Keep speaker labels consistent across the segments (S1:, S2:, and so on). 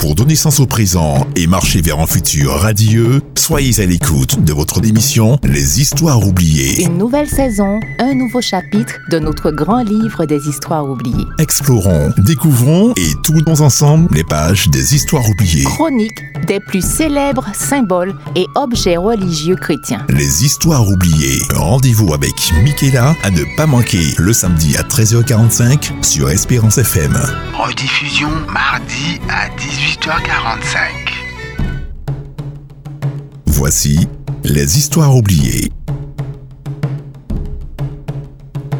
S1: Pour donner sens au présent et marcher vers un futur radieux, soyez à l'écoute de votre émission Les Histoires oubliées.
S2: Une nouvelle saison, un nouveau chapitre de notre grand livre des histoires oubliées.
S1: Explorons, découvrons et tournons ensemble les pages des histoires oubliées.
S2: Chronique des plus célèbres symboles et objets religieux chrétiens.
S1: Les Histoires oubliées. Rendez-vous avec Michaela à ne pas manquer le samedi à 13h45 sur Espérance FM.
S3: Rediffusion mardi à 18h45.
S1: Voici les histoires oubliées.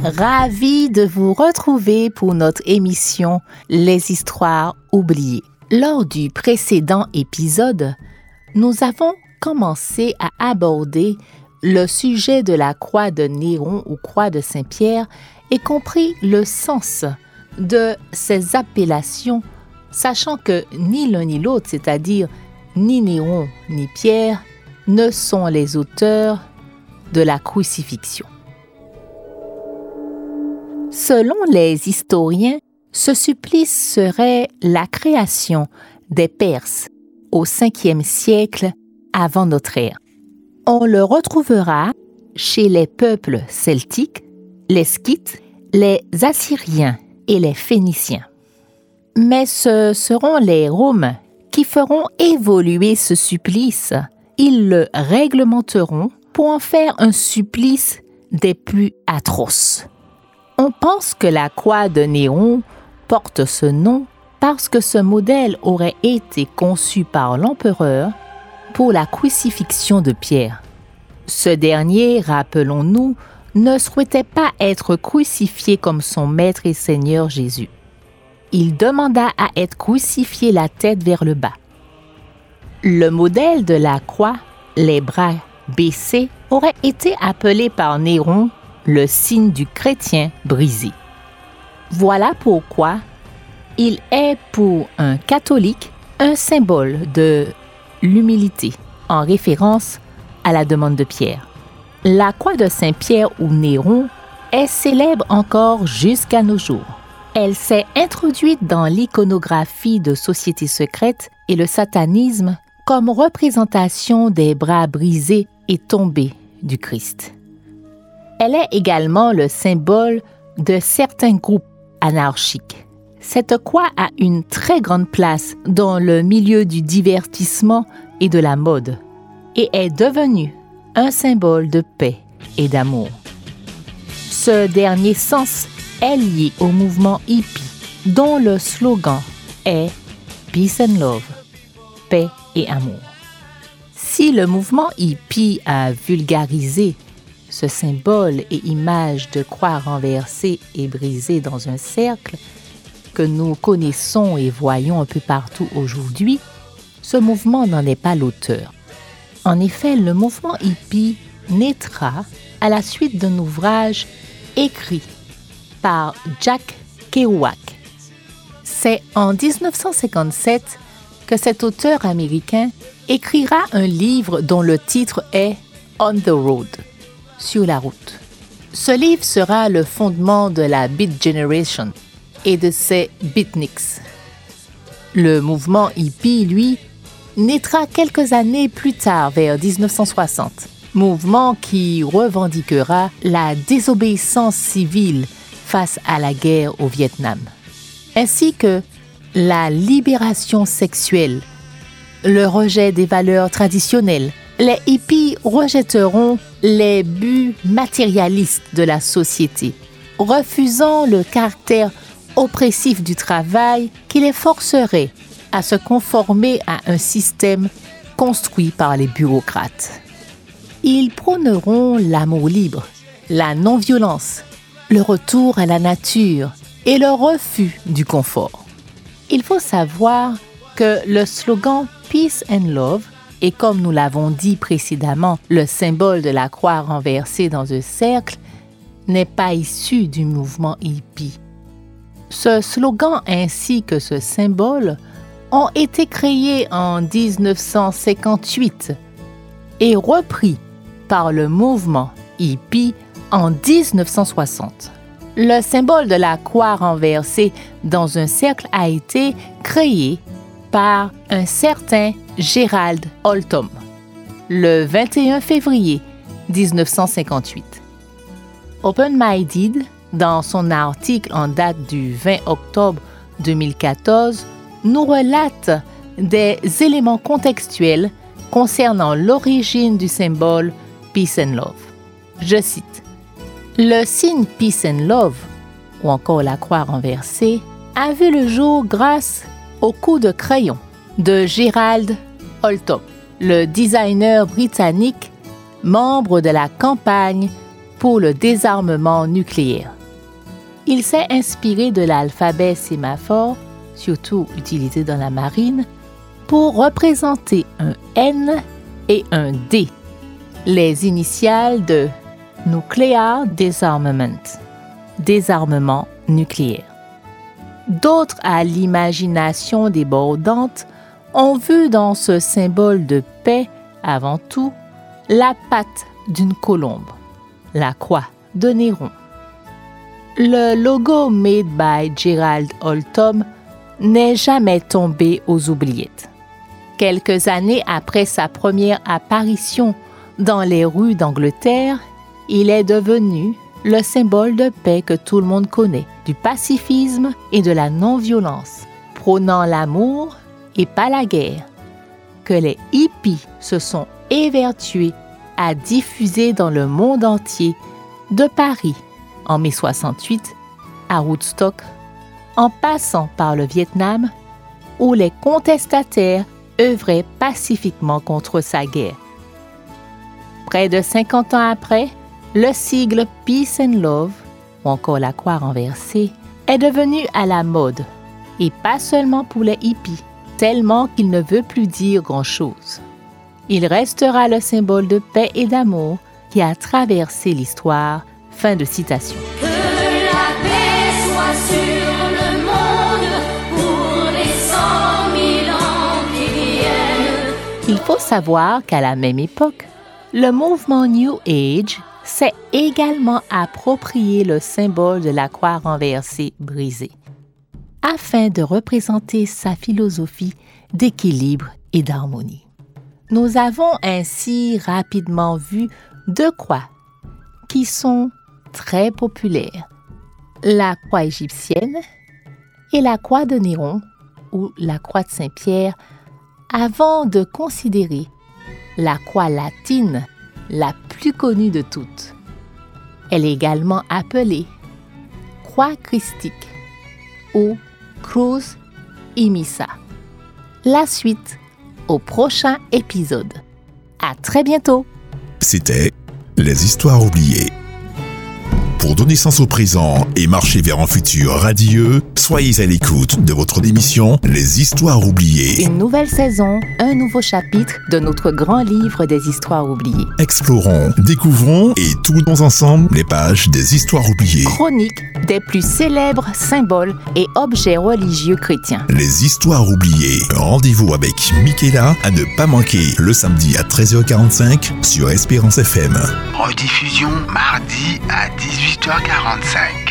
S2: Ravi de vous retrouver pour notre émission Les histoires oubliées. Lors du précédent épisode, nous avons commencé à aborder le sujet de la croix de Néron ou croix de Saint-Pierre et compris le sens de ces appellations, sachant que ni l'un ni l'autre, c'est-à-dire ni Néron ni Pierre, ne sont les auteurs de la crucifixion. Selon les historiens, ce supplice serait la création des Perses au 5e siècle avant notre ère. On le retrouvera chez les peuples celtiques, les Scythes, les Assyriens et les Phéniciens. Mais ce seront les Romains qui feront évoluer ce supplice. Ils le réglementeront pour en faire un supplice des plus atroces. On pense que la croix de Néron porte ce nom parce que ce modèle aurait été conçu par l'empereur pour la crucifixion de Pierre. Ce dernier, rappelons-nous, ne souhaitait pas être crucifié comme son Maître et Seigneur Jésus. Il demanda à être crucifié la tête vers le bas. Le modèle de la croix, les bras baissés, aurait été appelé par Néron le signe du chrétien brisé. Voilà pourquoi il est pour un catholique un symbole de l'humilité, en référence à la demande de Pierre. La croix de Saint-Pierre ou Néron est célèbre encore jusqu'à nos jours. Elle s'est introduite dans l'iconographie de sociétés secrètes et le satanisme comme représentation des bras brisés et tombés du Christ. Elle est également le symbole de certains groupes anarchiques. Cette croix a une très grande place dans le milieu du divertissement et de la mode et est devenue un symbole de paix et d'amour. Ce dernier sens est lié au mouvement hippie dont le slogan est Peace and Love, paix et amour. Si le mouvement hippie a vulgarisé ce symbole et image de croix renversée et brisée dans un cercle que nous connaissons et voyons un peu partout aujourd'hui, ce mouvement n'en est pas l'auteur. En effet, le mouvement hippie naîtra à la suite d'un ouvrage écrit par Jack Kerouac. C'est en 1957 que cet auteur américain écrira un livre dont le titre est On the Road, sur la route. Ce livre sera le fondement de la Beat Generation et de ses beatniks. Le mouvement hippie, lui, naîtra quelques années plus tard, vers 1960, mouvement qui revendiquera la désobéissance civile face à la guerre au Vietnam, ainsi que la libération sexuelle, le rejet des valeurs traditionnelles. Les hippies rejetteront les buts matérialistes de la société, refusant le caractère oppressif du travail qui les forcerait à se conformer à un système construit par les bureaucrates. Ils prôneront l'amour libre, la non-violence, le retour à la nature et le refus du confort. Il faut savoir que le slogan Peace and Love est, comme nous l'avons dit précédemment, le symbole de la croix renversée dans un cercle, n'est pas issu du mouvement hippie. Ce slogan ainsi que ce symbole ont été créés en 1958 et repris par le mouvement hippie en 1960. Le symbole de la croix renversée dans un cercle a été créé par un certain Gérald Holtom le 21 février 1958. Open Minded, dans son article en date du 20 octobre 2014, nous relate des éléments contextuels concernant l'origine du symbole Peace and Love. Je cite Le signe Peace and Love, ou encore la croix renversée, a vu le jour grâce au coup de crayon de Gerald Holtop, le designer britannique, membre de la campagne pour le désarmement nucléaire. Il s'est inspiré de l'alphabet sémaphore, surtout utilisé dans la marine, pour représenter un N et un D, les initiales de Nuclear Disarmament, désarmement nucléaire. D'autres à l'imagination débordante ont vu dans ce symbole de paix, avant tout, la patte d'une colombe, la croix de Néron. Le logo made by Gerald Holtom n'est jamais tombé aux oubliettes. Quelques années après sa première apparition dans les rues d'Angleterre, il est devenu le symbole de paix que tout le monde connaît, du pacifisme et de la non-violence, prônant l'amour et pas la guerre, que les hippies se sont évertués à diffuser dans le monde entier, de Paris en mai 68 à Woodstock, en passant par le Vietnam, où les contestataires œuvrait pacifiquement contre sa guerre. Près de 50 ans après, le sigle Peace and Love, ou encore la croix renversée, est devenu à la mode, et pas seulement pour les hippies, tellement qu'il ne veut plus dire grand-chose. Il restera le symbole de paix et d'amour qui a traversé l'histoire. Fin de citation. Il faut savoir qu'à la même époque, le mouvement New Age s'est également approprié le symbole de la croix renversée brisée, afin de représenter sa philosophie d'équilibre et d'harmonie. Nous avons ainsi rapidement vu deux croix qui sont très populaires, la croix égyptienne et la croix de Néron ou la croix de Saint-Pierre avant de considérer la croix latine la plus connue de toutes. Elle est également appelée croix christique ou Cruz Imissa. La suite au prochain épisode. À très bientôt.
S1: C'était Les histoires oubliées. Pour donner sens au présent et marcher vers un futur radieux, soyez à l'écoute de votre émission Les Histoires oubliées.
S2: Une nouvelle saison, un nouveau chapitre de notre grand livre des histoires oubliées.
S1: Explorons, découvrons et tournons ensemble les pages des histoires oubliées.
S2: Chronique des plus célèbres symboles et objets religieux chrétiens.
S1: Les histoires oubliées. Rendez-vous avec Michaela à ne pas manquer le samedi à 13h45 sur Espérance FM.
S3: Rediffusion mardi à 18h45.